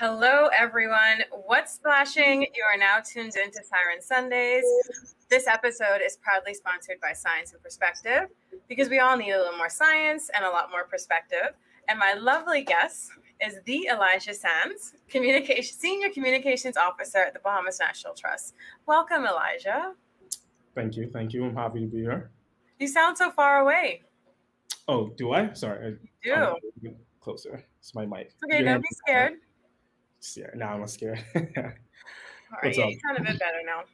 Hello, everyone. What's splashing? You are now tuned into Siren Sundays. This episode is proudly sponsored by Science and Perspective because we all need a little more science and a lot more perspective. And my lovely guest is the Elijah Sands, communication senior communications officer at the Bahamas National Trust. Welcome, Elijah. Thank you. Thank you. I'm happy to be here. You sound so far away. Oh, do I? Sorry. I, do. Closer. It's my mic. Okay, don't be scared. Yeah, now I'm scared. All right, yeah, you sound a bit better now.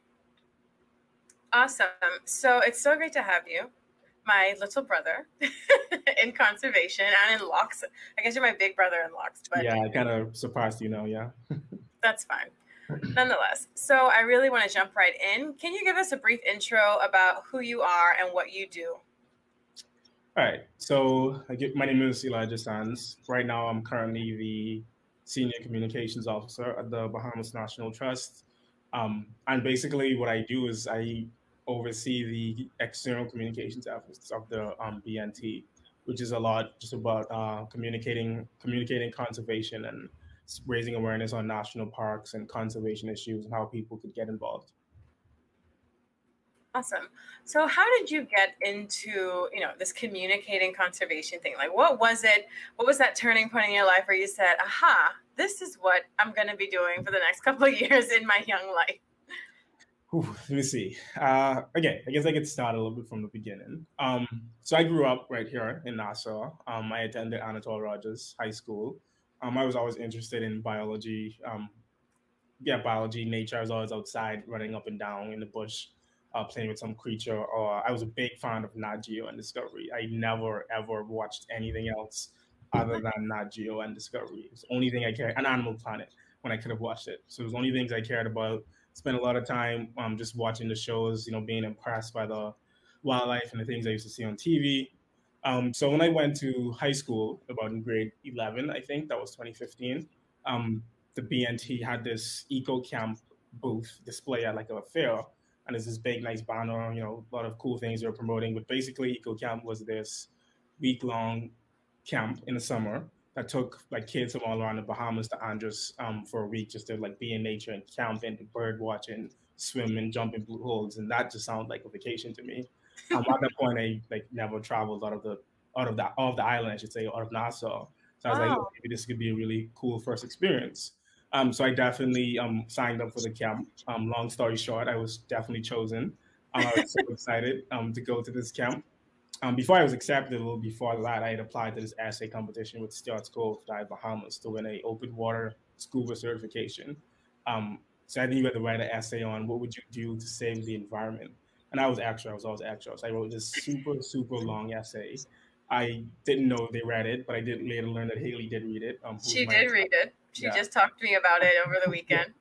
Awesome. So it's so great to have you, my little brother in conservation and in locks. I guess you're my big brother in locks, but yeah, I kind of surprised you know, yeah. that's fine. Nonetheless, so I really want to jump right in. Can you give us a brief intro about who you are and what you do? All right. So get, my name is Elijah Sands. Right now, I'm currently the senior communications officer at the Bahamas National Trust. Um, and basically, what I do is I oversee the external communications efforts of the um, BNT, which is a lot just about uh, communicating communicating conservation and raising awareness on national parks and conservation issues and how people could get involved. Awesome. So how did you get into, you know, this communicating conservation thing? Like what was it? What was that turning point in your life where you said, aha, this is what I'm going to be doing for the next couple of years in my young life? Ooh, let me see. Uh, okay, I guess I could start a little bit from the beginning. Um, so I grew up right here in Nassau. Um, I attended Anatol Rodgers High School. Um, I was always interested in biology. Um, yeah, biology, nature. I was always outside running up and down in the bush uh, playing with some creature, or I was a big fan of Nat Geo and Discovery. I never ever watched anything else other than Nat Geo and Discovery. It's the only thing I cared, an Animal Planet when I could have watched it. So it was the only things I cared about. Spent a lot of time um, just watching the shows, you know, being impressed by the wildlife and the things I used to see on TV. Um, so when I went to high school, about in grade 11, I think that was 2015, um, the BNT had this eco camp booth display at like a fair and there's this big, nice banner, you know, a lot of cool things they're promoting. But basically, Eco Camp was this week long camp in the summer that took like kids from all around the Bahamas to Andros um, for a week just to like be in nature and camp and bird watching, swim and jump in blue holes, and that just sounded like a vacation to me. Um, at that point, I like never traveled out of the out of that of the island, I should say, out of Nassau. So I was wow. like, maybe this could be a really cool first experience. Um, so I definitely um, signed up for the camp. Um, long story short, I was definitely chosen. Um, I was so excited um, to go to this camp. Um, before I was accepted, a little before that, I had applied to this essay competition with Stuart School of Dive Bahamas to win a open water scuba certification. so I think you had to write an essay on what would you do to save the environment. And I was extra. I was always extra. So I wrote this super, super long essay. I didn't know they read it, but I did later learn that Haley did read it. she did read it. She yeah. just talked to me about it over the weekend.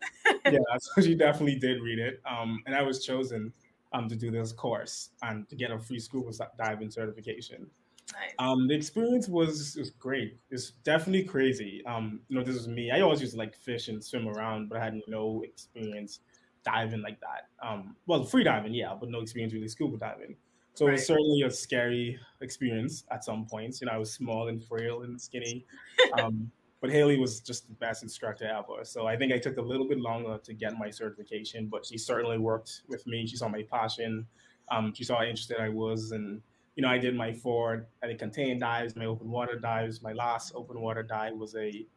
yeah, so she definitely did read it. Um, and I was chosen um, to do this course and to get a free scuba diving certification. Nice. Um, the experience was was great. It's definitely crazy. Um, you know, this is me. I always used to like fish and swim around, but I had no experience diving like that. Um, well, free diving, yeah, but no experience really scuba diving. So right. it was certainly a scary experience at some points. You know, I was small and frail and skinny. Um, but Haley was just the best instructor ever. So I think I took a little bit longer to get my certification, but she certainly worked with me. She saw my passion. Um, she saw how interested I was, and you know, I did my four, I did contained dives, my open water dives. My last open water dive was a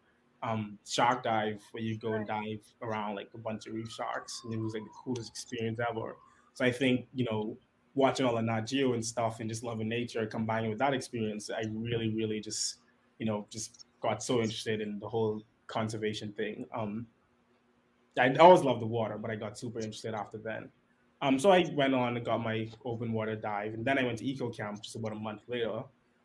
um, shark dive where you go and dive around like a bunch of reef sharks, and it was like the coolest experience ever. So I think you know, watching all the Nat Geo and stuff, and just loving nature, combining with that experience, I really, really just you know, just got so interested in the whole conservation thing. Um, I always loved the water, but I got super interested after then. Um, so I went on and got my open water dive, and then I went to Eco Camp just about a month later,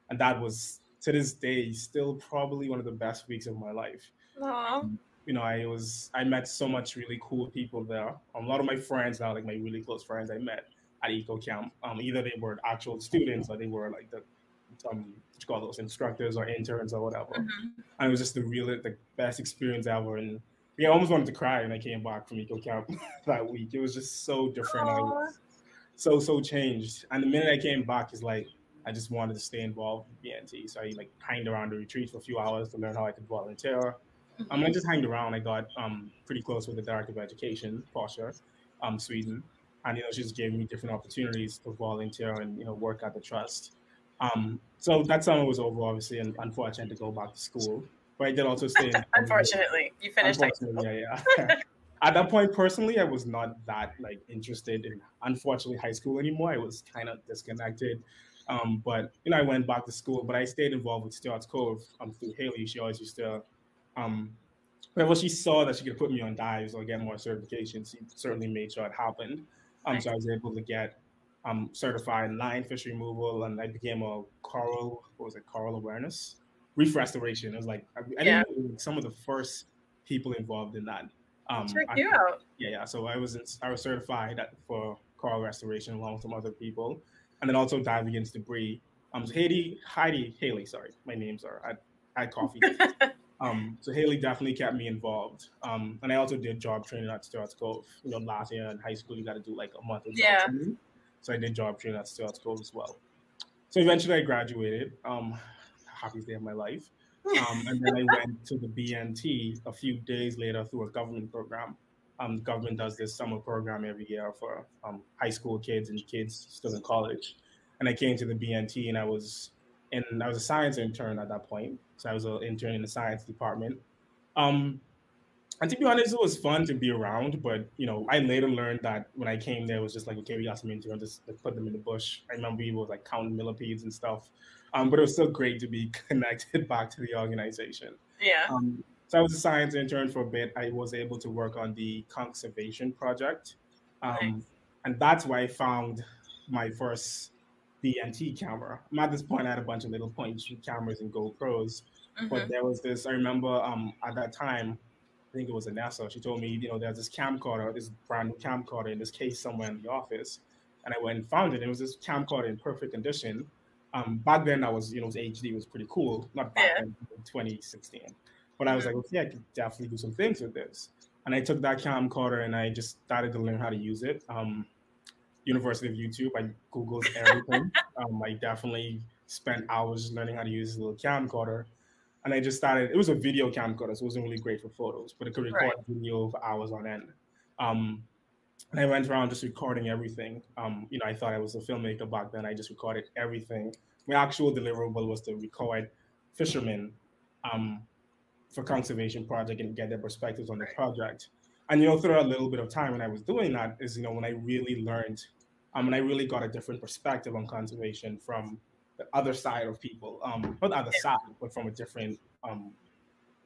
and that was to this day still probably one of the best weeks of my life. Aww. You know, I was I met so much really cool people there. Um, a lot of my friends now, like my really close friends, I met at Eco Camp. Um, either they were actual students or they were like the um, what call those instructors or interns or whatever. Mm-hmm. And it was just the real, the best experience ever. And yeah, I almost wanted to cry when I came back from Eco Camp that week. It was just so different. so, so changed. And the minute I came back is like, I just wanted to stay involved with BNT. So I like hanged around the retreat for a few hours to learn how I could volunteer. Mm-hmm. Um, I just hanged around. I got um, pretty close with the director of education, Portia, um, Sweeting, and you know she just gave me different opportunities to volunteer and you know work at the trust. Um, so that summer was over, obviously, and unfortunate to go back to school. But I did also stay. In, unfortunately, you finished high school. Yeah, yeah. at that point, personally, I was not that like interested in, unfortunately, high school anymore. I was kind of disconnected. Um, but you know, I went back to school, but I stayed involved with Stewart's Cove um, through Haley. She always used to, um, whenever she saw that she could put me on dives or get more certifications, she certainly made sure it happened. Um, so I was able to get um, certified in lionfish removal, and I became a coral. What was it? Coral awareness, reef restoration. It was like I, I yeah. think some of the first people involved in that. Um, Check you out. Yeah, yeah. So I was in, I was certified at, for coral restoration along with some other people, and then also dive against debris. Um, so Heidi, Heidi, Haley. Sorry, my names are. I, I had coffee. um, so Haley definitely kept me involved. Um, and I also did job training at Stewart's Cove. You know, last year in high school, you got to do like a month of job yeah. training. So I did job training at Stewart's Cove as well. So eventually I graduated. Um, happiest day of my life. Um, and then I went to the BNT a few days later through a government program. Um, the government does this summer program every year for um, high school kids and kids still in college. And I came to the BNT and I was in, I was a science intern at that point. So I was an intern in the science department. Um, and to be honest, it was fun to be around, but you know, I later learned that when I came there, it was just like, okay, we got some interns, just like, put them in the bush. I remember we was like counting millipedes and stuff. Um, but it was still great to be connected back to the organization. Yeah. Um, so I was a science intern for a bit. I was able to work on the conservation project. Um, nice. And that's why I found my first BNT camera. at this point, I had a bunch of little point shoot cameras and GoPros. Mm-hmm. But there was this, I remember um, at that time, I think it was a NASA. She told me, you know, there's this camcorder, this brand new camcorder in this case somewhere in the office. And I went and found it. It was this camcorder in perfect condition. Um, back then, I was, you know, it was HD it was pretty cool. Not back yeah. then, 2016. But I was like, okay, I could definitely do some things with this. And I took that camcorder and I just started to learn how to use it. Um, University of YouTube, I Googled everything. um, I definitely spent hours learning how to use this little camcorder and I just started. It was a video camcorder, so it wasn't really great for photos, but it could record right. video for hours on end. Um, and I went around just recording everything. Um, you know, I thought I was a filmmaker back then. I just recorded everything. My actual deliverable was to record fishermen um, for conservation project and get their perspectives on the project. And you know, through a little bit of time when I was doing that, is you know when I really learned, um, and I really got a different perspective on conservation from the other side of people, um, not the other side, but from a different um,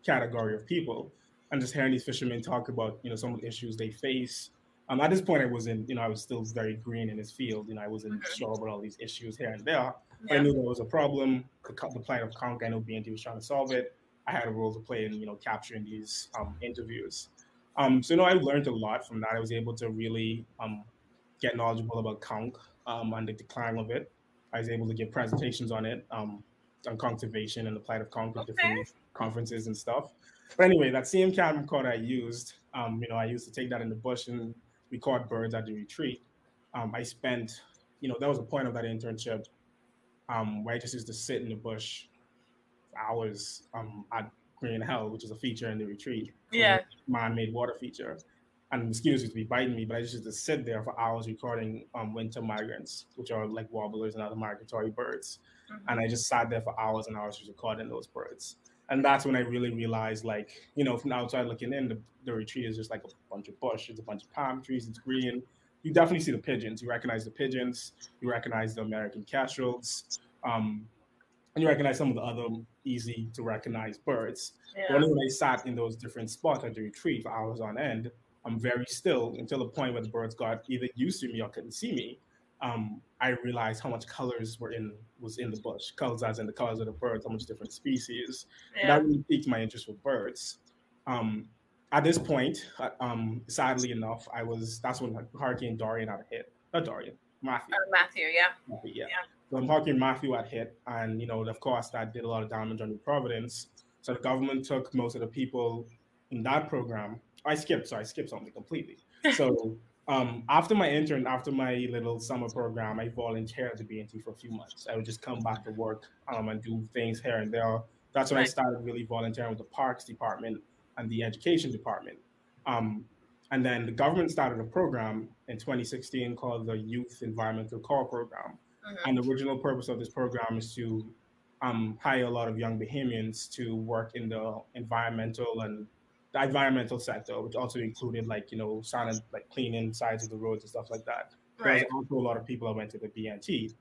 category of people, and just hearing these fishermen talk about you know some of the issues they face. Um, at this point, I wasn't, you know, I was still very green in this field. You know, I wasn't mm-hmm. sure about all these issues here and there. Yeah. I knew there was a problem. The plan of conch, I know BNT was trying to solve it. I had a role to play in, you know, capturing these um, interviews. Um, so, you know, I learned a lot from that. I was able to really um, get knowledgeable about conch um, and the decline of it. I was able to give presentations on it, um, on conservation and the plight of conch okay. different conferences and stuff. But anyway, that same camcorder I used, um, you know, I used to take that in the bush and record birds at the retreat. Um, I spent, you know, that was a point of that internship um, where I just used to sit in the bush for hours um, at Green Hell, which is a feature in the retreat. Yeah. Man-made water feature and mosquitoes used to be biting me, but I just used to sit there for hours recording um, winter migrants, which are like warblers and other migratory birds. Mm-hmm. And I just sat there for hours and hours just recording those birds. And that's when I really realized, like, you know, from outside looking in, the, the retreat is just like a bunch of bush, it's a bunch of palm trees, it's green. You definitely see the pigeons. You recognize the pigeons, you recognize the American kestrels, um, and you recognize some of the other easy to recognize birds. Yeah. But only when I sat in those different spots at the retreat for hours on end, I'm very still until the point where the birds got either used to me or couldn't see me. Um, I realized how much colors were in was in the bush, colors as in the colors of the birds, how much different species. Yeah. That really piqued my interest with birds. Um, at this point, uh, um, sadly enough, I was that's when Hurricane Dorian had hit. Not Dorian, Matthew. Uh, Matthew, yeah. Matthew, yeah. yeah. So Hurricane Matthew had hit, and you know, of course, that did a lot of damage on New Providence. So the government took most of the people in that program I skipped, so I skipped something completely. So um, after my intern, after my little summer program, I volunteered at the BNT for a few months. I would just come back to work um, and do things here and there. That's when right. I started really volunteering with the parks department and the education department. Um, and then the government started a program in 2016 called the Youth Environmental Corps Program. Mm-hmm. And the original purpose of this program is to um, hire a lot of young Bahamians to work in the environmental and the environmental sector, which also included like you know, signing like cleaning sides of the roads and stuff like that. Right. There's also a lot of people that went to the BNT.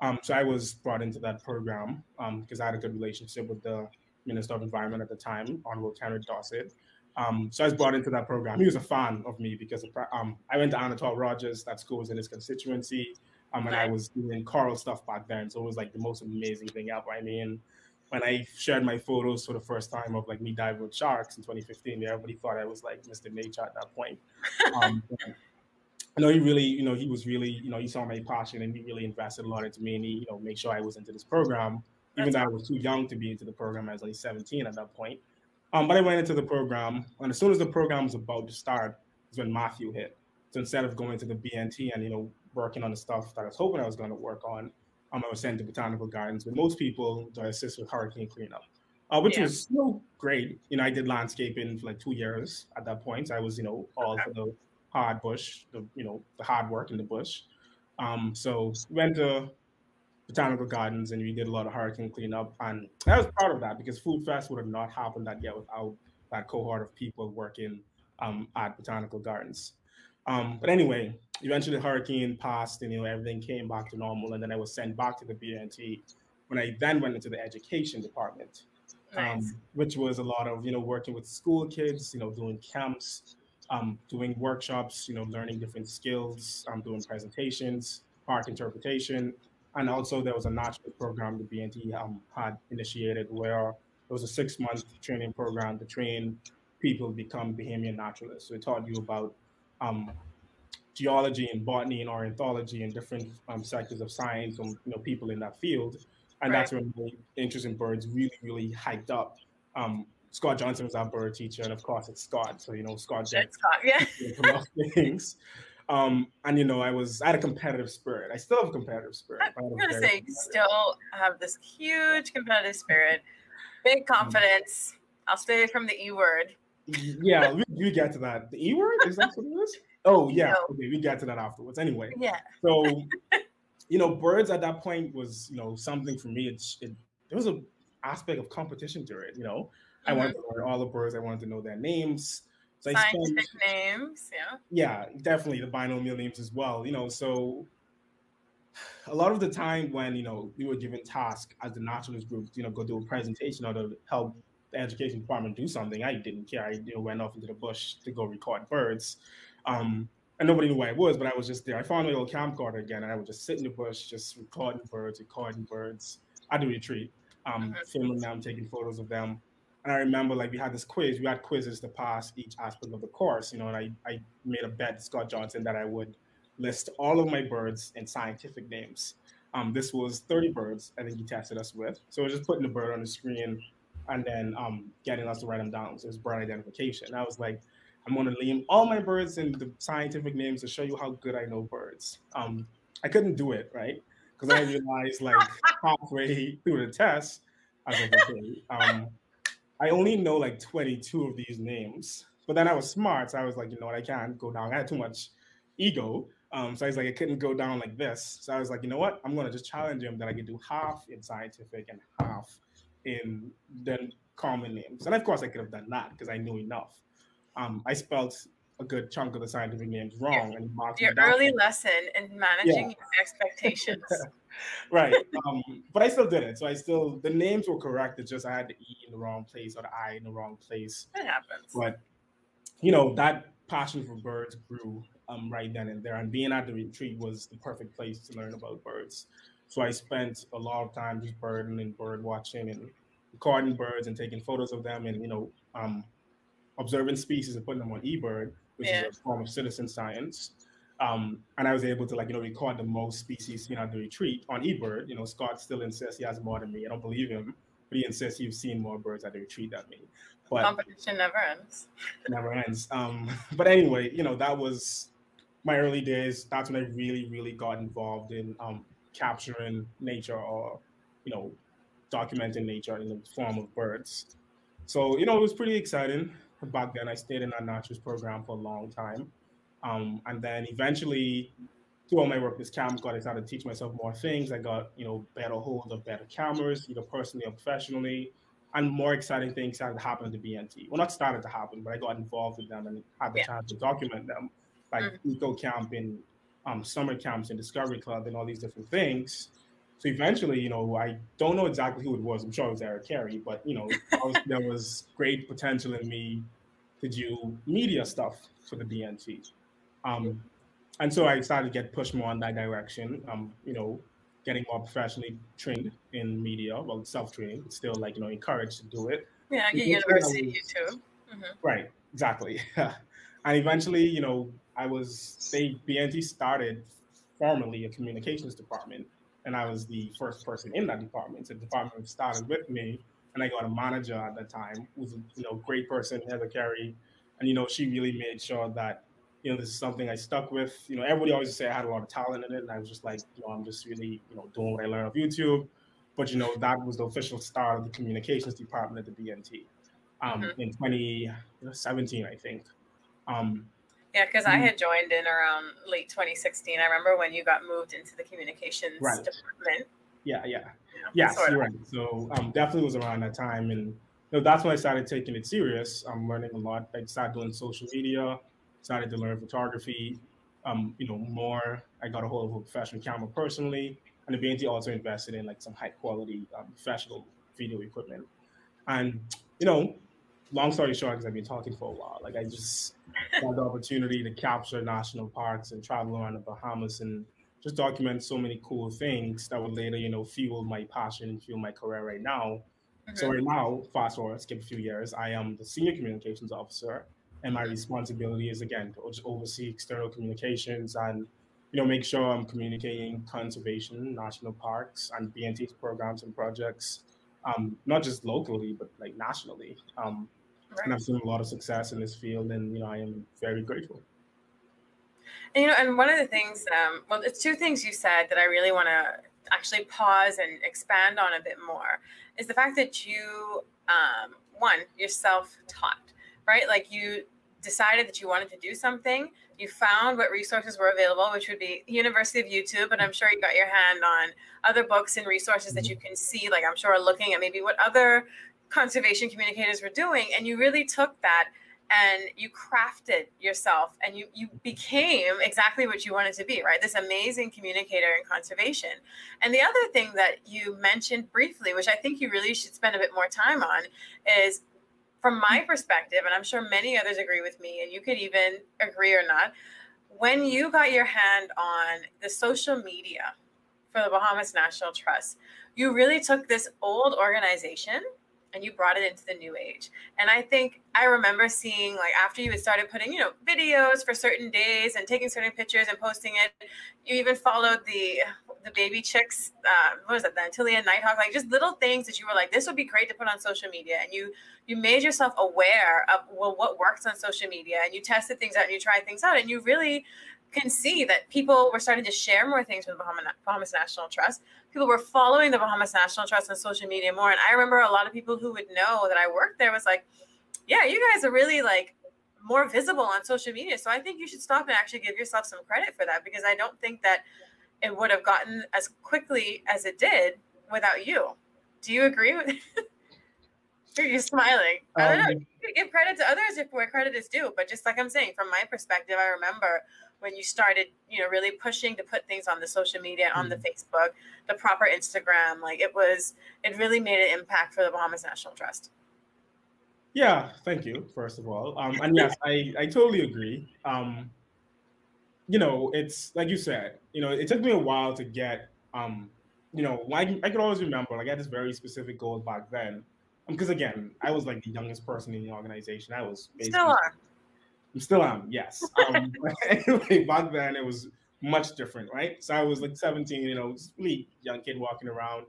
Um, so I was brought into that program because um, I had a good relationship with the Minister of Environment at the time, Honorable Kenred Dorsett. Um, so I was brought into that program. He was a fan of me because of, um, I went to Anatol Rodgers. That school was in his constituency. Um, and I was doing coral stuff back then. So it was like the most amazing thing ever. I mean, when I shared my photos for the first time of like me diving with sharks in 2015, everybody thought I was like Mr. Nature at that point. Um, I know he really, you know, he was really, you know, he saw my passion and he really invested a lot into me and he, you know, make sure I was into this program, even though I was too young to be into the program. I was only 17 at that point. Um, but I went into the program, and as soon as the program was about to start, is when Matthew hit. So instead of going to the BNT and you know working on the stuff that I was hoping I was going to work on, um, I was sent to botanical gardens with most people to assist with hurricane cleanup, uh, which yeah. was still great. You know, I did landscaping for like two years at that point. I was, you know, all for the hard bush, the you know, the hard work in the bush. Um, so went to botanical gardens and we did a lot of hurricane cleanup, and I was proud of that because Food Fest would have not happened that yet without that cohort of people working um, at botanical gardens. Um, but anyway, eventually the hurricane passed and you know everything came back to normal and then I was sent back to the BNT when I then went into the education department. Um, nice. Um, which was a lot of you know working with school kids, you know, doing camps, um, doing workshops, you know, learning different skills, um, doing presentations, park interpretation, and also there was a national program the BNT um, had initiated where it was a six month training program to train people to become Bahamian naturalists. So it taught you about um, geology and botany and ornithology and different um, sectors of science and you know people in that field. And right. that's when the interest in birds really, really hiked up. Um, Scott Johnson was our bird teacher, and of course it's Scott. So you know Scott. That's Scott, yeah. things. Um, and you know, I was I had a competitive spirit. I still have a competitive spirit. I'm gonna say you still have this huge competitive spirit, big mm-hmm. confidence. I'll stay from the E word yeah, we, we get to that. The E word is that what it is? Oh yeah, no. okay, we get to that afterwards. Anyway, yeah. So, you know, birds at that point was you know something for me. It, it there was an aspect of competition to it. You know, mm-hmm. I wanted to learn all the birds. I wanted to know their names. So Scientific spent, names, yeah. Yeah, definitely the binomial names as well. You know, so a lot of the time when you know we were given tasks as the naturalist group, you know, go do a presentation or to help the education department do something. I didn't care. I you know, went off into the bush to go record birds. Um, and nobody knew where I was, but I was just there. I found my old camcorder again, and I would just sit in the bush, just recording birds, recording birds. I do retreat, um, mm-hmm. filming them, taking photos of them. And I remember like we had this quiz. We had quizzes to pass each aspect of the course, you know. And I, I made a bet to Scott Johnson that I would list all of my birds in scientific names. Um, this was 30 birds I think he tested us with. So we're just putting the bird on the screen and then um, getting us to write them down. So it was bird identification. And I was like, I'm going to name all my birds in the scientific names to show you how good I know birds. Um, I couldn't do it, right? Because I realized like halfway through the test, I was like, okay, um, I only know like 22 of these names. But then I was smart, so I was like, you know what, I can't go down. I had too much ego. Um, so I was like, I couldn't go down like this. So I was like, you know what, I'm gonna just challenge him that I can do half in scientific and half in the common names. And of course, I could have done that because I knew enough. Um, I spelled a good chunk of the scientific names wrong. And your early lesson in managing yeah. expectations. right. Um, but I still did it. So I still, the names were correct. It's just I had the E in the wrong place or the I in the wrong place. It happens. But, you know, that passion for birds grew um, right then and there. And being at the retreat was the perfect place to learn about birds. So I spent a lot of time just birding and bird watching and recording birds and taking photos of them and you know um, observing species and putting them on eBird, which yeah. is a form of citizen science. Um, and I was able to like you know record the most species seen at the retreat on eBird. You know, Scott still insists he has more than me. I don't believe him, but he insists he's seen more birds at the retreat than me. But competition never ends. never ends. Um, but anyway, you know that was my early days. That's when I really, really got involved in um, capturing nature or you know documenting nature in the form of birds. So you know it was pretty exciting. Back then. I stayed in that naturals program for a long time. Um, and then eventually, through all my work this camp, got I started to teach myself more things. I got, you know, better hold of better cameras, either personally or professionally. And more exciting things started to happen the BNT. Well, not started to happen, but I got involved with them and had the yeah. chance to document them, like mm-hmm. eco camp and um, summer camps and Discovery Club and all these different things. So eventually, you know, I don't know exactly who it was. I'm sure it was Eric Carey, but you know, there was great potential in me to do media stuff for the BNT. Um, and so I started to get pushed more in that direction. Um, you know, getting more professionally trained in media, well, self-trained, still like you know encouraged to do it. Yeah, at university was, too. Mm-hmm. Right, exactly. and eventually, you know, I was they BNT started formally a communications department, and I was the first person in that department. So the department started with me, and I got a manager at that time who was a you know great person, Heather Carey, and you know she really made sure that you know this is something I stuck with. You know everybody always say I had a lot of talent in it, and I was just like you know I'm just really you know doing what I learned off YouTube. But you know that was the official start of the communications department at the BNT um, mm-hmm. in 2017, I think. Um, yeah, because I mm. had joined in around late 2016. I remember when you got moved into the communications right. department. Yeah, yeah, yeah. Yes, you're right. So um, definitely was around that time, and you know, that's when I started taking it serious. I'm learning a lot. I started doing social media, started to learn photography. Um, you know, more. I got a hold of a professional camera personally, and the BNT also invested in like some high quality um, professional video equipment. And you know, long story short, because I've been talking for a while, like I just had the opportunity to capture national parks and travel around the Bahamas and just document so many cool things that would later, you know, fuel my passion and fuel my career right now. Mm-hmm. So right now, fast forward, skip a few years, I am the senior communications officer, and my responsibility is again to oversee external communications and you know make sure I'm communicating conservation, national parks, and BNT's programs and projects, um, not just locally but like nationally. Um, Right. And I've seen a lot of success in this field, and you know, I am very grateful. And you know, and one of the things, um, well, it's two things you said that I really want to actually pause and expand on a bit more is the fact that you, um, one, you're self-taught, right? Like you decided that you wanted to do something. You found what resources were available, which would be University of YouTube, and I'm sure you got your hand on other books and resources that mm-hmm. you can see. Like I'm sure looking at maybe what other conservation communicators were doing and you really took that and you crafted yourself and you you became exactly what you wanted to be right? This amazing communicator in conservation. And the other thing that you mentioned briefly which i think you really should spend a bit more time on is from my mm. perspective and i'm sure many others agree with me and you could even agree or not when you got your hand on the social media for the bahamas national trust you really took this old organization and you brought it into the new age. And I think I remember seeing like after you had started putting, you know, videos for certain days and taking certain pictures and posting it, you even followed the the baby chicks, uh, what was it, the Antillean Nighthawk, like just little things that you were like, this would be great to put on social media. And you you made yourself aware of well what works on social media and you tested things out and you tried things out and you really can see that people were starting to share more things with the Bahamas National Trust. People were following the Bahamas National Trust on social media more. And I remember a lot of people who would know that I worked there was like, yeah, you guys are really like more visible on social media. So I think you should stop and actually give yourself some credit for that because I don't think that it would have gotten as quickly as it did without you. Do you agree with You're smiling. I don't know. Um, you give credit to others if where credit is due, but just like I'm saying, from my perspective, I remember when you started, you know, really pushing to put things on the social media, on the mm-hmm. Facebook, the proper Instagram. Like it was, it really made an impact for the Bahamas National Trust. Yeah, thank you, first of all. Um, and yes, I, I totally agree. Um, you know, it's like you said, you know, it took me a while to get, um, you know, like I could always remember, like I had this very specific goal back then. Because um, again, I was like the youngest person in the organization. I was still are. I'm still am, yes. Um, anyway, back then it was much different, right? So I was like 17, you know, really young kid walking around.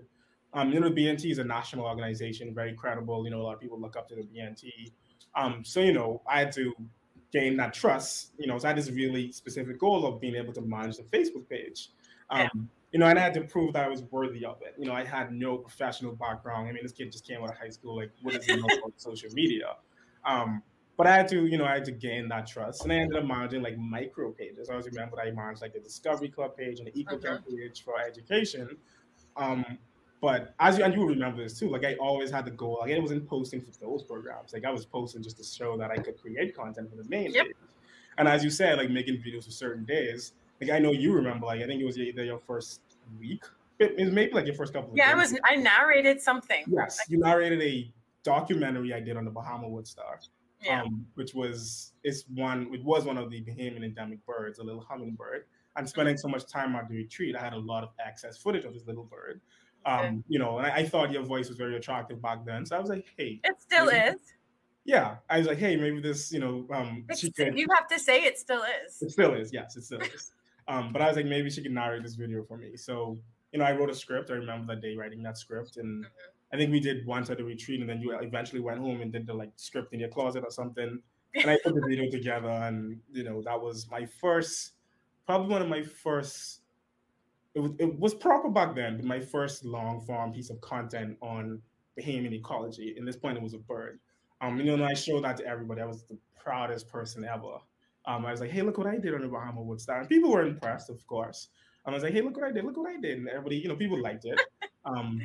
Um, you know, BNT is a national organization, very credible. You know, a lot of people look up to the BNT. Um, so you know, I had to gain that trust. You know, so I had this really specific goal of being able to manage the Facebook page. Um, yeah. You know, and I had to prove that I was worthy of it. You know, I had no professional background. I mean, this kid just came out of high school. Like, what does he know about social media? Um, but I had to, you know, I had to gain that trust, and I ended up managing like micro pages. I always remember I managed like the Discovery Club page and the EcoCamp uh-huh. page for education. Um, but as you and you remember this too, like I always had the goal. Like I wasn't posting for those programs. Like I was posting just to show that I could create content for the main yep. page. And as you said, like making videos for certain days. Like I know you remember, like I think it was either your first week, maybe like your first couple. yeah, I was. I narrated something. Yes, you narrated a documentary I did on the Bahama Woodstar. Yeah. Um, which was it's one it was one of the Bahamian endemic birds, a little hummingbird. And spending so much time at the retreat, I had a lot of access footage of this little bird. Um, you know, and I, I, thought your voice was very attractive back then. So I was like, hey. It still maybe, is. Yeah. I was like, hey, maybe this, you know, um she could, you have to say it still is. It still is, yes, it still is. Um, but I was like, maybe she could narrate this video for me. So, you know, I wrote a script. I remember that day writing that script. And mm-hmm. I think we did once at the retreat, and then you eventually went home and did the like script in your closet or something. And I put the video together, and you know, that was my first, probably one of my first it was, it was proper back then, but my first long form piece of content on Bahamian ecology. In this point, it was a bird. Um, you know, and I showed that to everybody. I was the proudest person ever. Um, I was like, hey, look what I did on the Bahama Woodstar. And people were impressed, of course. Um, I was like, hey, look what I did, look what I did. And everybody, you know, people liked it. Um,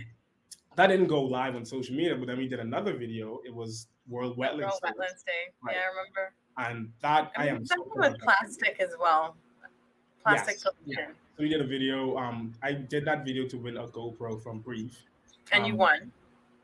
that didn't go live on social media, but then we did another video. It was World Wetlands World Day. Wetlands Day. Right. Yeah, I remember. And that I, mean, I am so with plastic as well. Plastic yes. Yeah. So we did a video. Um, I did that video to win a GoPro from BREEF. And um, you won.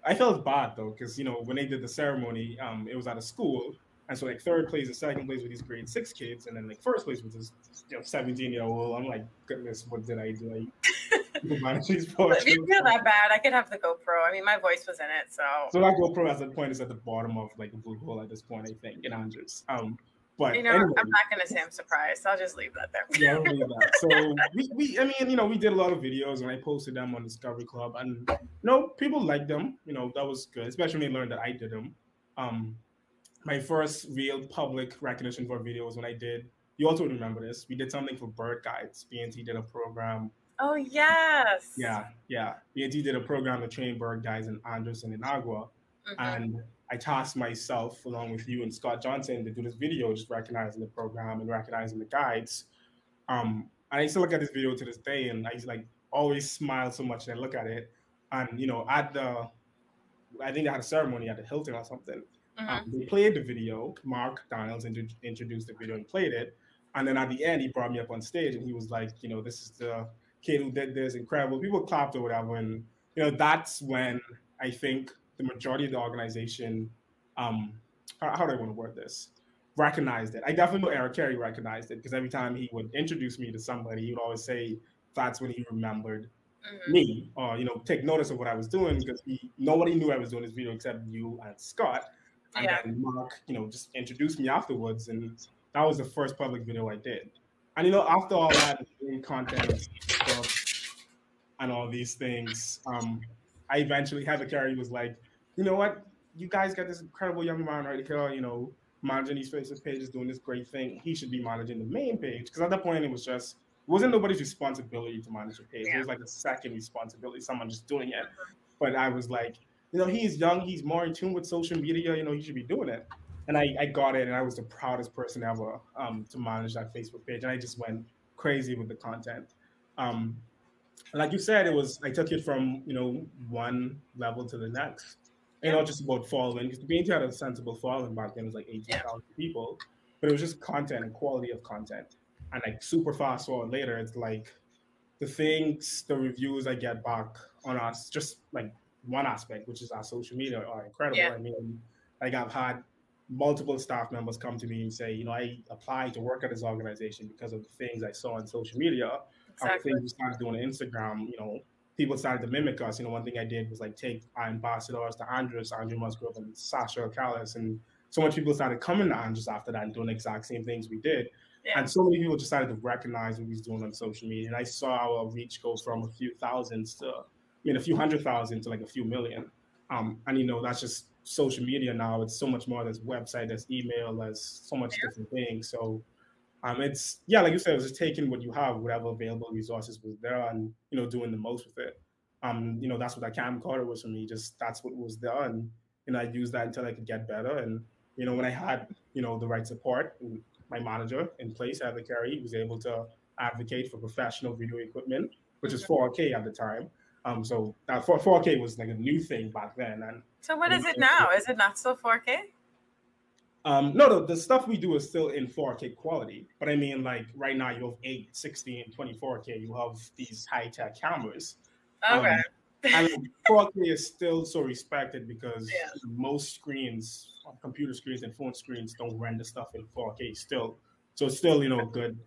I felt bad though, because you know when they did the ceremony, um, it was at a school, and so like third place and second place with these grade six kids, and then like first place with this you know, seventeen year old. I'm like, goodness, what did I do? I, if you feel that bad, I could have the GoPro. I mean, my voice was in it, so. So that GoPro, as a point, is at the bottom of like a blue hole at this point, I think, in Andros. Um, but you know, anyway. I'm not gonna say I'm surprised. I'll just leave that there. yeah, leave that. So we, we, I mean, you know, we did a lot of videos and I posted them on Discovery Club, and you know, people liked them. You know, that was good, especially when they learned that I did them. Um, my first real public recognition for a video was when I did. You also remember this. We did something for Bird Guides. BNT did a program. Oh yes. Yeah, yeah. BNT did a program to train guides in Andros and Inagua, mm-hmm. and I tasked myself, along with you and Scott Johnson, to do this video, just recognizing the program and recognizing the guides. Um, and I still look at this video to this day, and I like always smile so much and I look at it. And you know, at the, I think they had a ceremony at the Hilton or something. Mm-hmm. Um, they played the video. Mark Daniels int- introduced the video and played it. And then at the end, he brought me up on stage and he was like, you know, this is the kid who did this, incredible. People clapped or whatever. And, you know, that's when I think the majority of the organization, um, how, how do I want to word this? Recognized it. I definitely know Eric Carey recognized it because every time he would introduce me to somebody, he would always say that's when he remembered mm-hmm. me or you know take notice of what I was doing because he nobody knew I was doing this video except you and Scott. And yeah. then Mark, you know, just introduced me afterwards, and that was the first public video I did. And you know, after all that content and all these things, um, I eventually Heather Carey was like, you know what? You guys got this incredible young man right here, you know, managing these Facebook pages, doing this great thing. He should be managing the main page. Because at that point, it was just, wasn't nobody's responsibility to manage a page. Yeah. It was like a second responsibility, someone just doing it. But I was like, you know, he's young, he's more in tune with social media, you know, he should be doing it. And I, I got it, and I was the proudest person ever um, to manage that Facebook page. And I just went crazy with the content. Um, like you said, it was I took it from you know one level to the next. And not just about following because the BNT had a sensible following back then. It was like eighteen thousand yeah. people, but it was just content and quality of content. And like super fast forward later, it's like the things, the reviews I get back on us, just like one aspect, which is our social media, are incredible. Yeah. I mean, like I've had multiple staff members come to me and say, you know, I applied to work at this organization because of the things I saw on social media exactly. things we started doing on Instagram, you know, people started to mimic us. You know, one thing I did was like take our ambassadors to Andros, Andrew Musgrove, and Sasha Callis, and so much people started coming to Andros after that and doing the exact same things we did. Yeah. And so many people just started to recognize what we was doing on social media. And I saw our reach go from a few thousands to, I mean, a few hundred thousand to like a few million. Um, and you know, that's just social media now. It's so much more. There's website, there's email, there's so much yeah. different things. So um, it's yeah, like you said, it was just taking what you have, whatever available resources was there, and you know, doing the most with it. Um, you know, that's what that camcorder was for me. Just that's what was there, and you know, I used that until I could get better. And you know, when I had, you know, the right support, my manager in place, Heather Carey, was able to advocate for professional video equipment, which is 4K mm-hmm. at the time. Um, so that 4, 4K was like a new thing back then. And so what is it now? Is it not still 4K? Um, no, the, the stuff we do is still in 4K quality. But I mean, like right now, you have 8, 16, 24K. You have these high tech cameras. Okay. Um, and 4K is still so respected because yeah. most screens, computer screens and phone screens, don't render stuff in 4K still. So it's still, you know, good.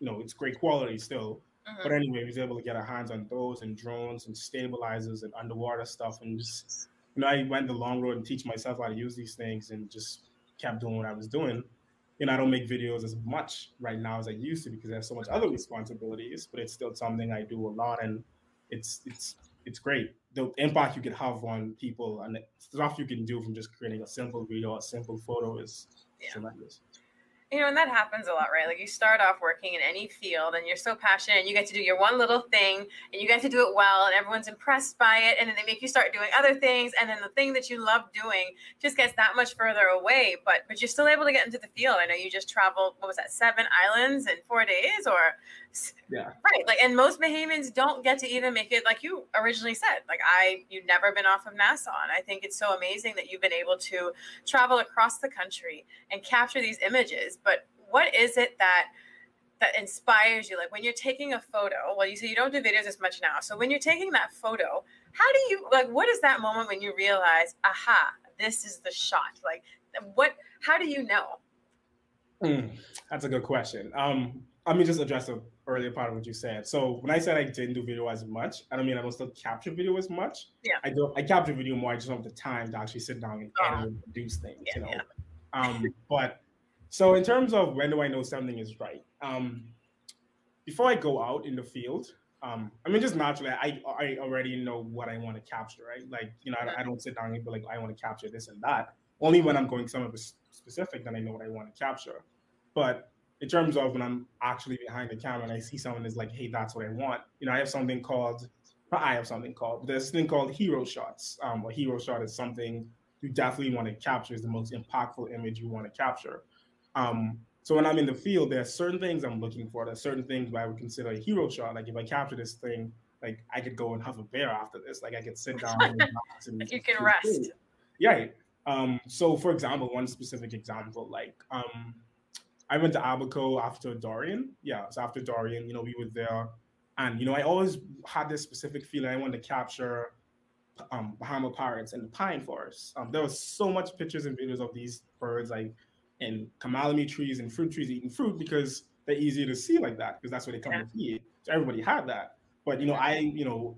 You know, it's great quality still. Mm-hmm. But anyway, we was able to get our hands on those and drones and stabilizers and underwater stuff. And just, you know, I went the long road and teach myself how to use these things and just kept doing what I was doing. You know, I don't make videos as much right now as I used to because I have so much other responsibilities, but it's still something I do a lot and it's it's it's great. The impact you can have on people and the stuff you can do from just creating a simple video, a simple photo is yeah. tremendous you know, and that happens a lot, right? Like you start off working in any field and you're so passionate and you get to do your one little thing and you get to do it well and everyone's impressed by it and then they make you start doing other things and then the thing that you love doing just gets that much further away. But but you're still able to get into the field. I know you just traveled, what was that, seven islands in four days or yeah. Right. Like and most Bahamians don't get to even make it like you originally said. Like I you've never been off of Nassau. And I think it's so amazing that you've been able to travel across the country and capture these images but what is it that that inspires you like when you're taking a photo well you say you don't do videos as much now so when you're taking that photo how do you like what is that moment when you realize aha this is the shot like what how do you know mm, that's a good question um let me just address the earlier part of what you said. So when I said I didn't do video as much, I don't mean I don't still capture video as much. Yeah. I do I capture video more. I just don't have the time to actually sit down and uh, and produce things, yeah, you know. Yeah. Um, but so in terms of when do I know something is right? Um, before I go out in the field, um, I mean, just naturally, I I already know what I want to capture, right? Like, you know, I, I don't sit down and be like, I want to capture this and that. Only when I'm going somewhere specific, then I know what I want to capture. But in terms of when I'm actually behind the camera and I see someone is like, hey, that's what I want. You know, I have something called, I have something called, there's this thing called hero shots. Um, a hero shot is something you definitely want to capture, is the most impactful image you want to capture. Um, so when I'm in the field, there are certain things I'm looking for. There are certain things that I would consider a hero shot. Like if I capture this thing, like I could go and have a bear after this. Like I could sit down and, and you can rest. Food. Yeah. Um, so for example, one specific example, like um, I went to Abaco after Dorian. Yeah, so after Dorian, you know, we were there, and you know, I always had this specific feeling I wanted to capture um, Bahama parrots in the pine forest. Um, there was so much pictures and videos of these birds, like and kamalame trees and fruit trees eating fruit because they're easier to see like that because that's where they come yeah. to feed. So everybody had that. But you know, I you know,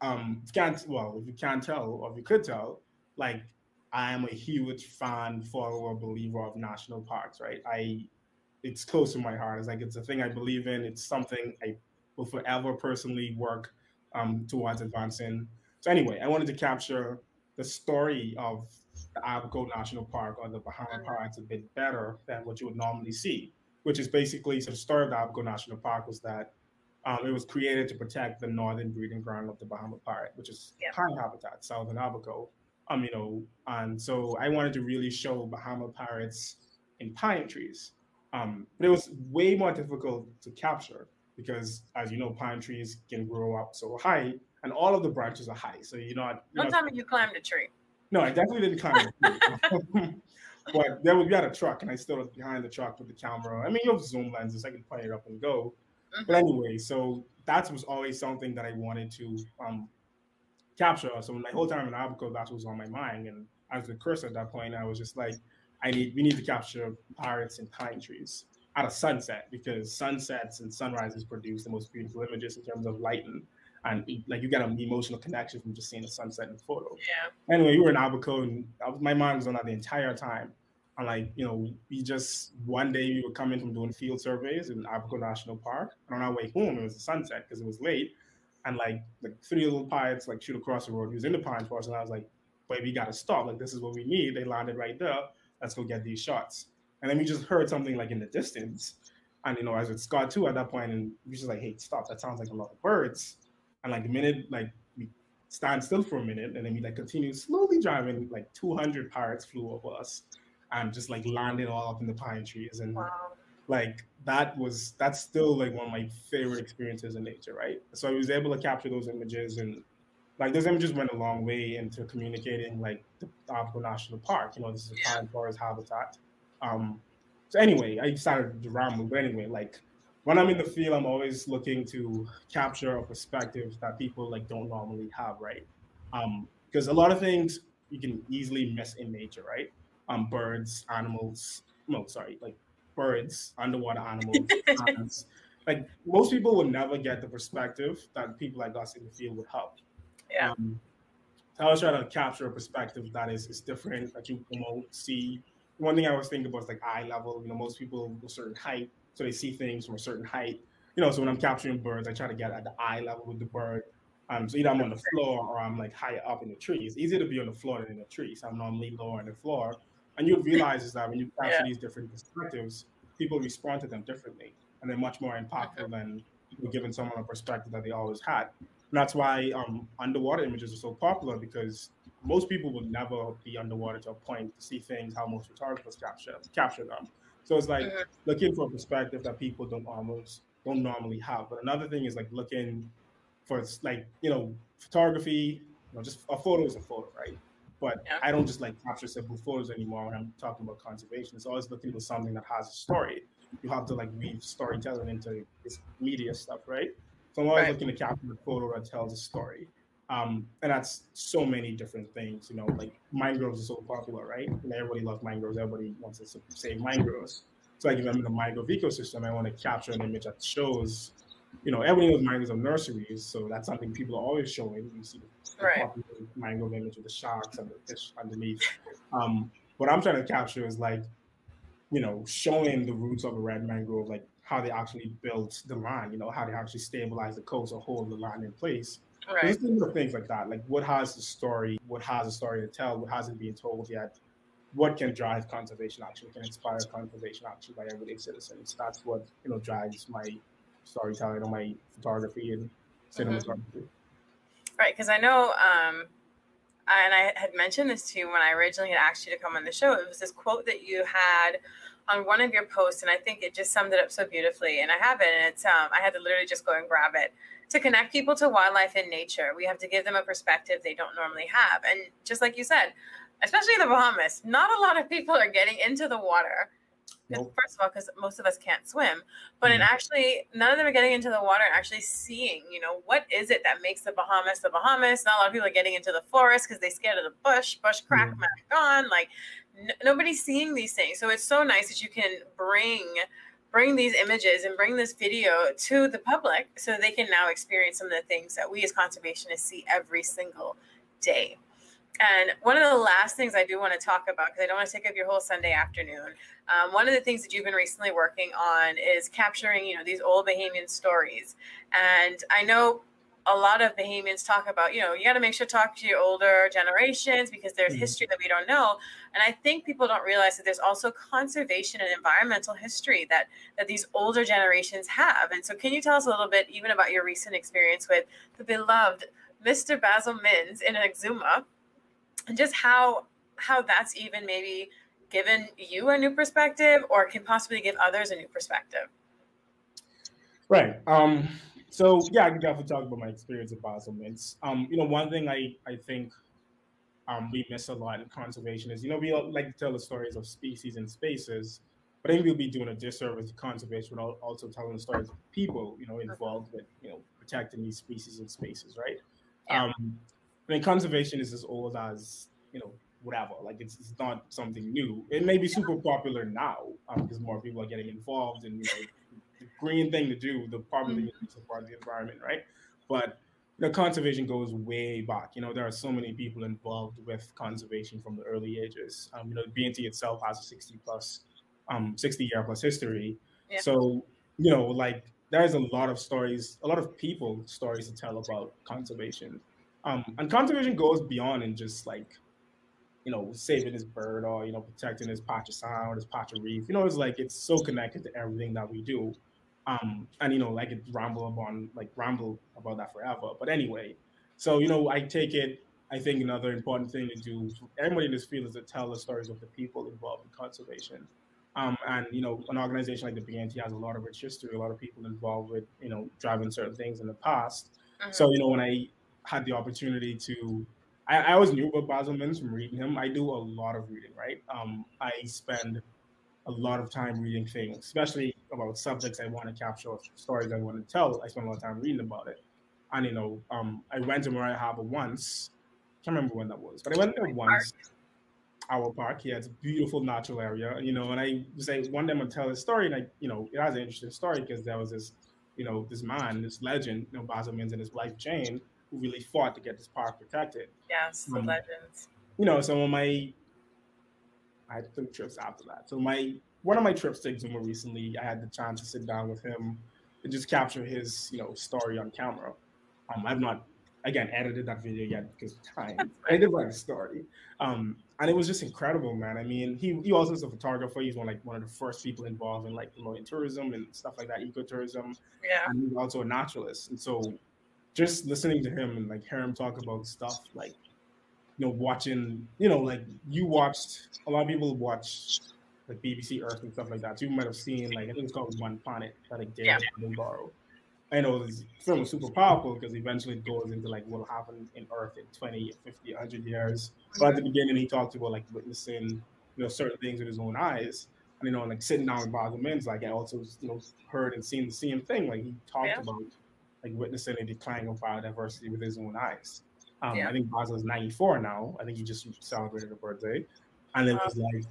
um, can't well if you can't tell or if you could tell, like I am a huge fan, follower, believer of national parks. Right, I it's close to my heart. It's like it's a thing I believe in. It's something I will forever personally work um, towards advancing. So anyway, I wanted to capture the story of the Abaco National Park or the Bahama mm-hmm. Parrots a bit better than what you would normally see, which is basically so the story of the Abaco National Park was that um, it was created to protect the northern breeding ground of the Bahama parrot, which is yeah. pine habitat, southern Abaco. Um, you know, and so I wanted to really show Bahama parrots in pine trees. Um, but it was way more difficult to capture because, as you know, pine trees can grow up so high, and all of the branches are high. So you know, don't tell me you climbed a tree. No, I definitely didn't climb a tree. but there was we had a truck, and I still was behind the truck with the camera. I mean, you have zoom lenses, I can point it up and go. Mm-hmm. But anyway, so that was always something that I wanted to um, capture. So my whole time in Abaco, that was on my mind. And as the curse at that point, I was just like, I need we need to capture parrots in pine trees at a sunset because sunsets and sunrises produce the most beautiful images in terms of lighting and like you get an emotional connection from just seeing the sunset in the photo. Yeah. Anyway, we were in Abaco and my mind was on that the entire time. And like, you know, we just one day we were coming from doing field surveys in Abaco National Park. And on our way home, it was a sunset because it was late. And like like three little parrots like shoot across the road. He was in the pine forest, and I was like, "Wait, we gotta stop. Like this is what we need." They landed right there. Let's go get these shots. And then we just heard something like in the distance. And you know, I was with Scott too at that point, and we just like, "Hey, stop! That sounds like a lot of birds." And like the minute like we stand still for a minute and then we like continue slowly driving, like 200 parrots flew over us. and just like landed all up in the pine trees and Wow. Like that was that's still like one of my favorite experiences in nature, right? So I was able to capture those images and like those images went a long way into communicating like the Abaco National Park. You know, this is a pine forest habitat. Um, so anyway, I started to ramble, but anyway, like when I'm in the field, I'm always looking to capture a perspective that people like don't normally have, right? Um, because a lot of things you can easily miss in nature, right? Um, birds, animals, no, sorry, like birds, underwater animals. Like most people would never get the perspective that people like us in the field would have. Yeah. Um, so I was trying to capture a perspective that is, is different, that you won't see. One thing I was thinking about is like eye level. You know, most people a certain height, so they see things from a certain height. You know, so when I'm capturing birds, I try to get at the eye level with the bird. Um, so either I'm on the floor or I'm like higher up in the tree. It's easier to be on the floor than in the tree. So I'm normally lower on the floor. And you realize is that when you capture Yeah. these different perspectives, people respond to them differently, and they're much more impactful than giving someone a perspective that they always had. And that's why um, underwater images are so popular because most people would never be underwater to a point to see things how most photographers capture capture them. So it's like Mhm. looking for a perspective that people don't almost don't normally have. But another thing is like looking for like you know photography. You know, just a photo is a photo, right? But Yeah. I don't just like capture simple photos anymore when I'm talking about conservation. It's always looking for something that has a story. You have to like weave storytelling into this media stuff, right? So I'm always Right. looking to capture a photo that tells a story. Um, and that's so many different things, you know, like mangroves are so popular, right? And everybody loves mangroves. Everybody wants to save mangroves. So like if I'm in the mangrove ecosystem, I want to capture an image that shows, you know, everybody knows mangroves are nurseries. So that's something people are always showing. You see the Right. Mangrove image with the sharks and the fish underneath. Um, what I'm trying to capture is like, you know, showing the roots of a red mangrove, like how they actually built the land, you know, how they actually stabilize the coast or hold the land in place. Right. Little things like that. Like what has the story, what has a story to tell, what hasn't been told yet, what can drive conservation action, can inspire conservation action by everyday citizens. That's what, you know, drives my storytelling or my photography and cinematography. Right, because I know, um, and I had mentioned this to you when I originally had asked you to come on the show. It was this quote that you had on one of your posts, and I think it just summed it up so beautifully. And I have it, and it's um, I had to literally just go and grab it. To connect people to wildlife and nature, we have to give them a perspective they don't normally have. And just like you said, especially in the Bahamas, not a lot of people are getting into the water. Nope. First of all, because most of us can't swim, but in Mhm. actually, none of them are getting into the water and actually seeing, you know, what is it that makes the Bahamas the Bahamas? Not a lot of people are getting into the forest because they're scared of the bush, bush crack, Mhm. man, gone. Like n- nobody's seeing these things, so it's so nice that you can bring bring these images and bring this video to the public so they can now experience some of the things that we as conservationists see every single day. And one of the last things I do want to talk about, because I don't want to take up your whole Sunday afternoon, um, one of the things that you've been recently working on is capturing, you know, these old Bahamian stories. And I know a lot of Bahamians talk about, you know, you got to make sure to talk to your older generations because there's Mhm. history that we don't know. And I think people don't realize that there's also conservation and environmental history that that these older generations have. And so, can you tell us a little bit, even about your recent experience with the beloved Mr. Basil Minns in Exuma, and just how how that's even maybe given you a new perspective, or can possibly give others a new perspective? Right. Um, so yeah, I can definitely talk about my experience at Basil Minns. Um, you know, one thing I, I think um, we miss a lot in conservation is, you know, we all like to tell the stories of species and spaces, but I think we'll be doing a disservice to conservation without also telling the stories of people, you know, involved with, you know, protecting these species and spaces, right? Yeah. Um, I mean, conservation is as old as, whatever. Like it's, it's not something new. It may be super popular now um, because more people are getting involved and, you know, the green thing to do, the proper thing to do to support the environment, right? But you know, conservation goes way back. You know, there are so many people involved with conservation from the early ages. Um, you know, BNT itself has a 60 plus, um, 60 year plus history. Yeah. So, you know, like there's a lot of stories, a lot of people stories to tell about conservation. Um, and conservation goes beyond and just like, you know, saving this bird or, you know, protecting this patch of sound, this patch of reef. You know, it's like it's so connected to everything that we do. Um, and you know, like it ramble on like ramble about that forever. But anyway, so you know, I take it I think another important thing to do for everybody in this field is to tell the stories of the people involved in conservation. Um, and you know, an organization like the BNT has a lot of rich history, a lot of people involved with you know driving certain things in the past. Mm-hmm. So you know, when I had the opportunity to, I, I always knew about Basil Minns from reading him. I do a lot of reading, right? Um, I spend a lot of time reading things, especially about subjects I want to capture, stories I want to tell. I spend a lot of time reading about it. And you know, um, I went to Moriah Harbour once. Can't remember when that was, but I went there once. Our park, yeah, it's a beautiful natural area, you know. And I say one day I'm gonna tell a story, and I, you know, it has an interesting story because there was this, you know, this man, this legend, you know, Basil Mins and his wife Jane, who really fought to get this park protected. Yes, the um, legends. You know, so on my, I had three trips after that. So my one of my trips to Exuma recently, I had the chance to sit down with him and just capture his, you know, story on camera. Um, I've not again edited that video yet because of time. I did write a story, um, and it was just incredible, man. I mean, he he also is a photographer. He's one like one of the first people involved in like promoting tourism and stuff like that, ecotourism. Yeah, and he's also a naturalist, and so just listening to him and like hear him talk about stuff like you know watching you know like you watched a lot of people watched like BBC Earth and stuff like that. So you might have seen like I think it's called One Planet that like David yeah. Attenborough I know this film is super powerful because eventually it goes into like what will happen in Earth in 20, 50, 100 years. But at the beginning, he talked about like witnessing, you know, certain things with his own eyes. And, you know, like sitting down with Minns, like I also, you know, heard and seen the same thing. Like he talked yeah. about like witnessing a decline of biodiversity with his own eyes. Um, yeah. I think Basil is 94 now. I think he just celebrated a birthday. And it was like,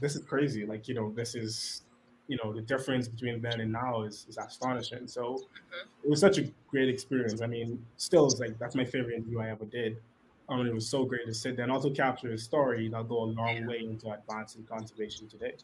this is crazy. Like, you know, this is you know the difference between then and now is, is astonishing. So mm-hmm. it was such a great experience. I mean, still, it's like that's my favorite interview I ever did. I mean, it was so great to sit there and also capture a story that'll go a long yeah. way into advancing conservation today.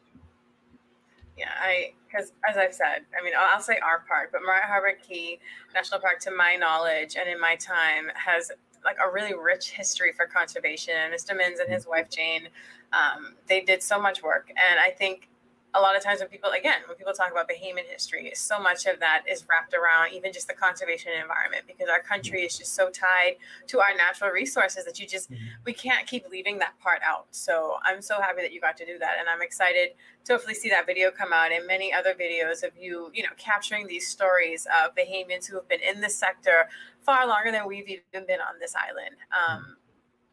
Yeah, I because as I've said, I mean, I'll, I'll say our park, but Moriah Harbour Cay National Park, to my knowledge and in my time, has like a really rich history for conservation. Mr. Minns and his wife Jane, um, they did so much work, and I think a lot of times when people again when people talk about bahamian history so much of that is wrapped around even just the conservation environment because our country is just so tied to our natural resources that you just mm-hmm. we can't keep leaving that part out so i'm so happy that you got to do that and i'm excited to hopefully see that video come out and many other videos of you you know capturing these stories of bahamians who have been in this sector far longer than we've even been on this island um,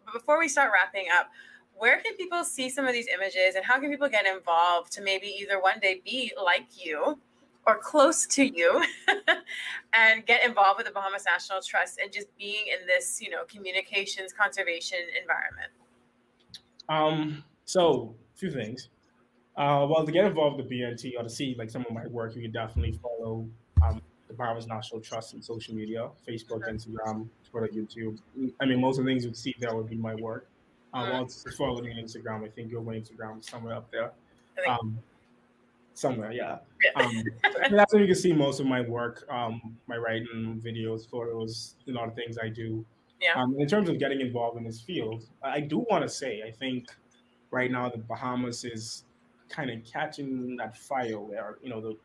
but before we start wrapping up where can people see some of these images and how can people get involved to maybe either one day be like you or close to you and get involved with the Bahamas National Trust and just being in this, you know, communications conservation environment? Um, so a few things. Uh, well, to get involved with the BNT or to see like some of my work, you can definitely follow um, the Bahamas National Trust on social media, Facebook, Instagram, Twitter, YouTube. I mean, most of the things you would see there would be my work. Um, well, it's follow me on Instagram. I think your Instagram somewhere up there. Um, somewhere, yeah. Um, that's where you can see most of my work, um, my writing, videos, photos, a lot of things I do. Yeah. Um, in terms of getting involved in this field, I do want to say I think right now the Bahamas is kind of catching that fire where you know the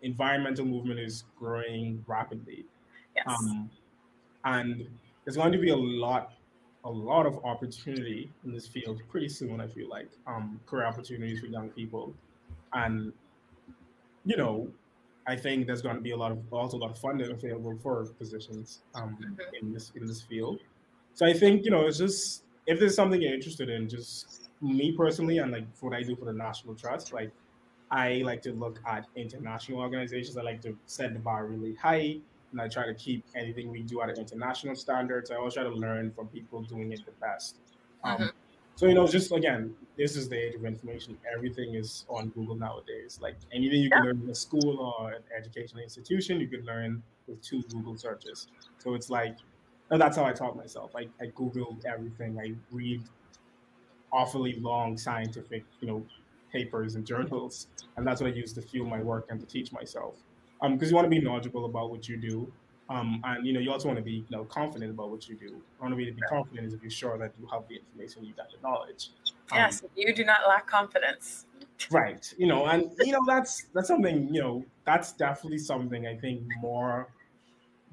environmental movement is growing rapidly. Yes. Um, and there's going to be a lot a lot of opportunity in this field pretty soon. I feel like um, career opportunities for young people, and you know, I think there's going to be a lot of also a lot of funding available for positions um, mm-hmm. in this in this field. So I think you know it's just if there's something you're interested in, just me personally, and like what I do for the National Trust, like I like to look at international organizations. I like to set the bar really high and I try to keep anything we do at an international standards. I always try to learn from people doing it the best. Um, mm-hmm. So you know, just again, this is the age of information. Everything is on Google nowadays. Like anything you can learn in a school or an educational institution, you can learn with two Google searches. So it's like, and that's how I taught myself. I, I Google everything. I read awfully long scientific, you know, papers and journals, and that's what I use to fuel my work and to teach myself because you want to be knowledgeable about what you do. Um, and you know, you also want to be you know confident about what you do. You want to be to be confident is if you're sure that you have the information, you got the knowledge. Um, yes, you do not lack confidence. Right. You know, and you know that's that's something you know that's definitely something I think more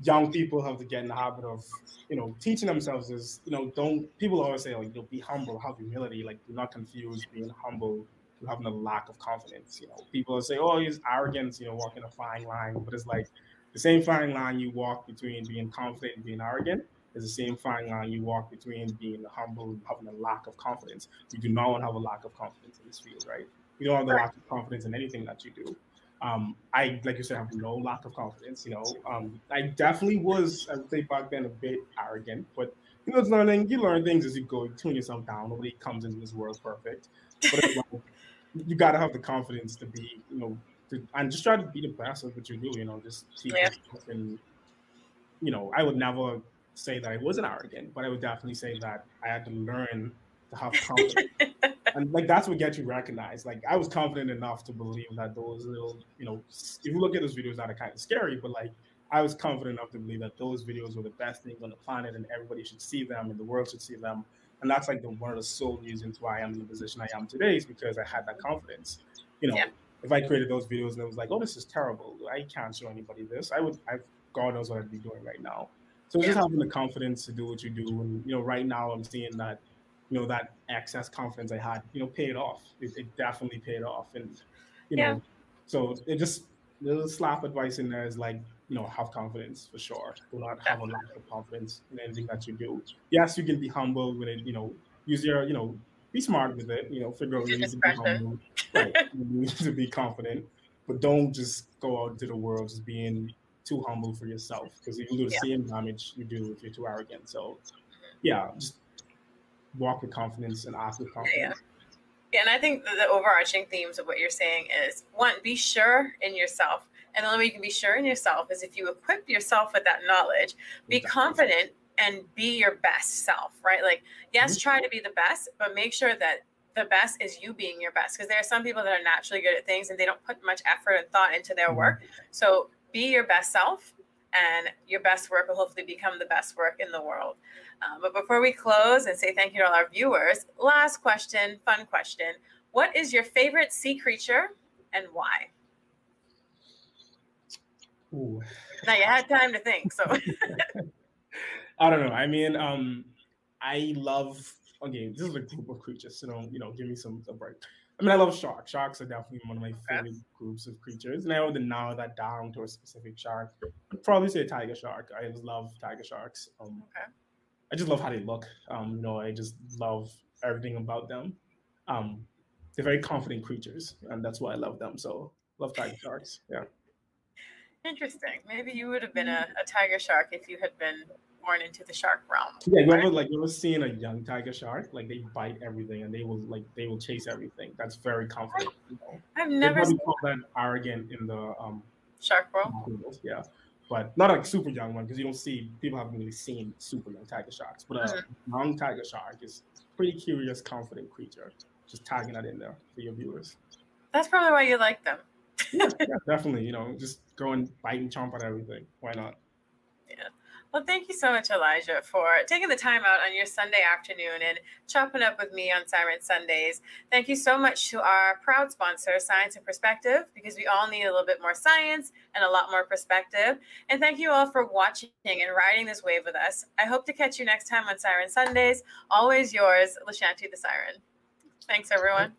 young people have to get in the habit of, you know, teaching themselves is, you know, don't people always say like, you know, be humble, have humility, like do not confuse being humble having a lack of confidence. You know, people say, oh, he's arrogant," you know, walking a fine line, but it's like the same fine line you walk between being confident and being arrogant is the same fine line you walk between being humble and having a lack of confidence. You do not want to have a lack of confidence in this field, right? You don't have a lack of confidence in anything that you do. Um, I, like you said, have no lack of confidence. You know, um, I definitely was, I would say back then, a bit arrogant, but you know, it's learning. You learn things as you go. You tune yourself down. Nobody comes into this world perfect, but you got to have the confidence to be, you know, to, and just try to be the best at what you do. You know, just keep yeah. and you know, I would never say that I wasn't arrogant, but I would definitely say that I had to learn to have confidence. and like that's what gets you recognized. Like I was confident enough to believe that those little, you know, if you look at those videos that are kind of scary, but like I was confident enough to believe that those videos were the best things on the planet and everybody should see them and the world should see them. And that's like the one of the sole reasons why I'm in the position I am today is because I had that confidence. You know, yeah. if I created those videos and it was like, oh, this is terrible, I can't show anybody this, I would I've God knows what I'd be doing right now. So yeah. just having the confidence to do what you do. And you know, right now I'm seeing that you know that excess confidence I had, you know, paid off. It, it definitely paid off, and you know, so it just little slap advice in there is like, you know, have confidence for sure. Do not have a lack of confidence in anything that you do. Yes, you can be humble with it. You know, use your, you know, be smart with it. You know, figure out ways to be humble. right, you need to be confident, but don't just go out into the world just being too humble for yourself because you will do the yeah. same damage you do if you're too arrogant. So, yeah, just walk with confidence and act with confidence. Yeah. yeah. and I think the, the overarching themes of what you're saying is one, be sure in yourself. And the only way you can be sure in yourself is if you equip yourself with that knowledge, be confident and be your best self, right? Like, yes, mm-hmm. try to be the best, but make sure that the best is you being your best. Because there are some people that are naturally good at things and they don't put much effort and thought into their mm-hmm. work. So be your best self, and your best work will hopefully become the best work in the world. Um, but before we close and say thank you to all our viewers, last question, fun question. What is your favorite sea creature and why? Ooh. Now you had time to think, so I don't know. I mean, um, I love okay, this is a group of creatures, so don't you know, give me some a break. I mean, I love sharks. Sharks are definitely one of my favorite okay. groups of creatures, and I would narrow that down to a specific shark. I'd probably say tiger shark. I just love tiger sharks. Um, okay. I just love how they look. Um, you know, I just love everything about them. Um, they're very confident creatures, and that's why I love them. So, love tiger sharks. Yeah. Interesting. Maybe you would have been a, a tiger shark if you had been born into the shark realm. Yeah, you ever like you ever seen a young tiger shark? Like they bite everything and they will like they will chase everything. That's very confident. You know? I've never seen call that arrogant in the um shark world. Yeah, but not like super young one because you don't see people haven't really seen super young tiger sharks. But a mm-hmm. young tiger shark is pretty curious, confident creature. Just tagging that in there for your viewers. That's probably why you like them. yeah, yeah, definitely. You know, just go and bite and chomp at everything. Why not? Yeah. Well, thank you so much, Elijah, for taking the time out on your Sunday afternoon and chopping up with me on Siren Sundays. Thank you so much to our proud sponsor, Science and Perspective, because we all need a little bit more science and a lot more perspective. And thank you all for watching and riding this wave with us. I hope to catch you next time on Siren Sundays. Always yours, Lashanti the Siren. Thanks, everyone.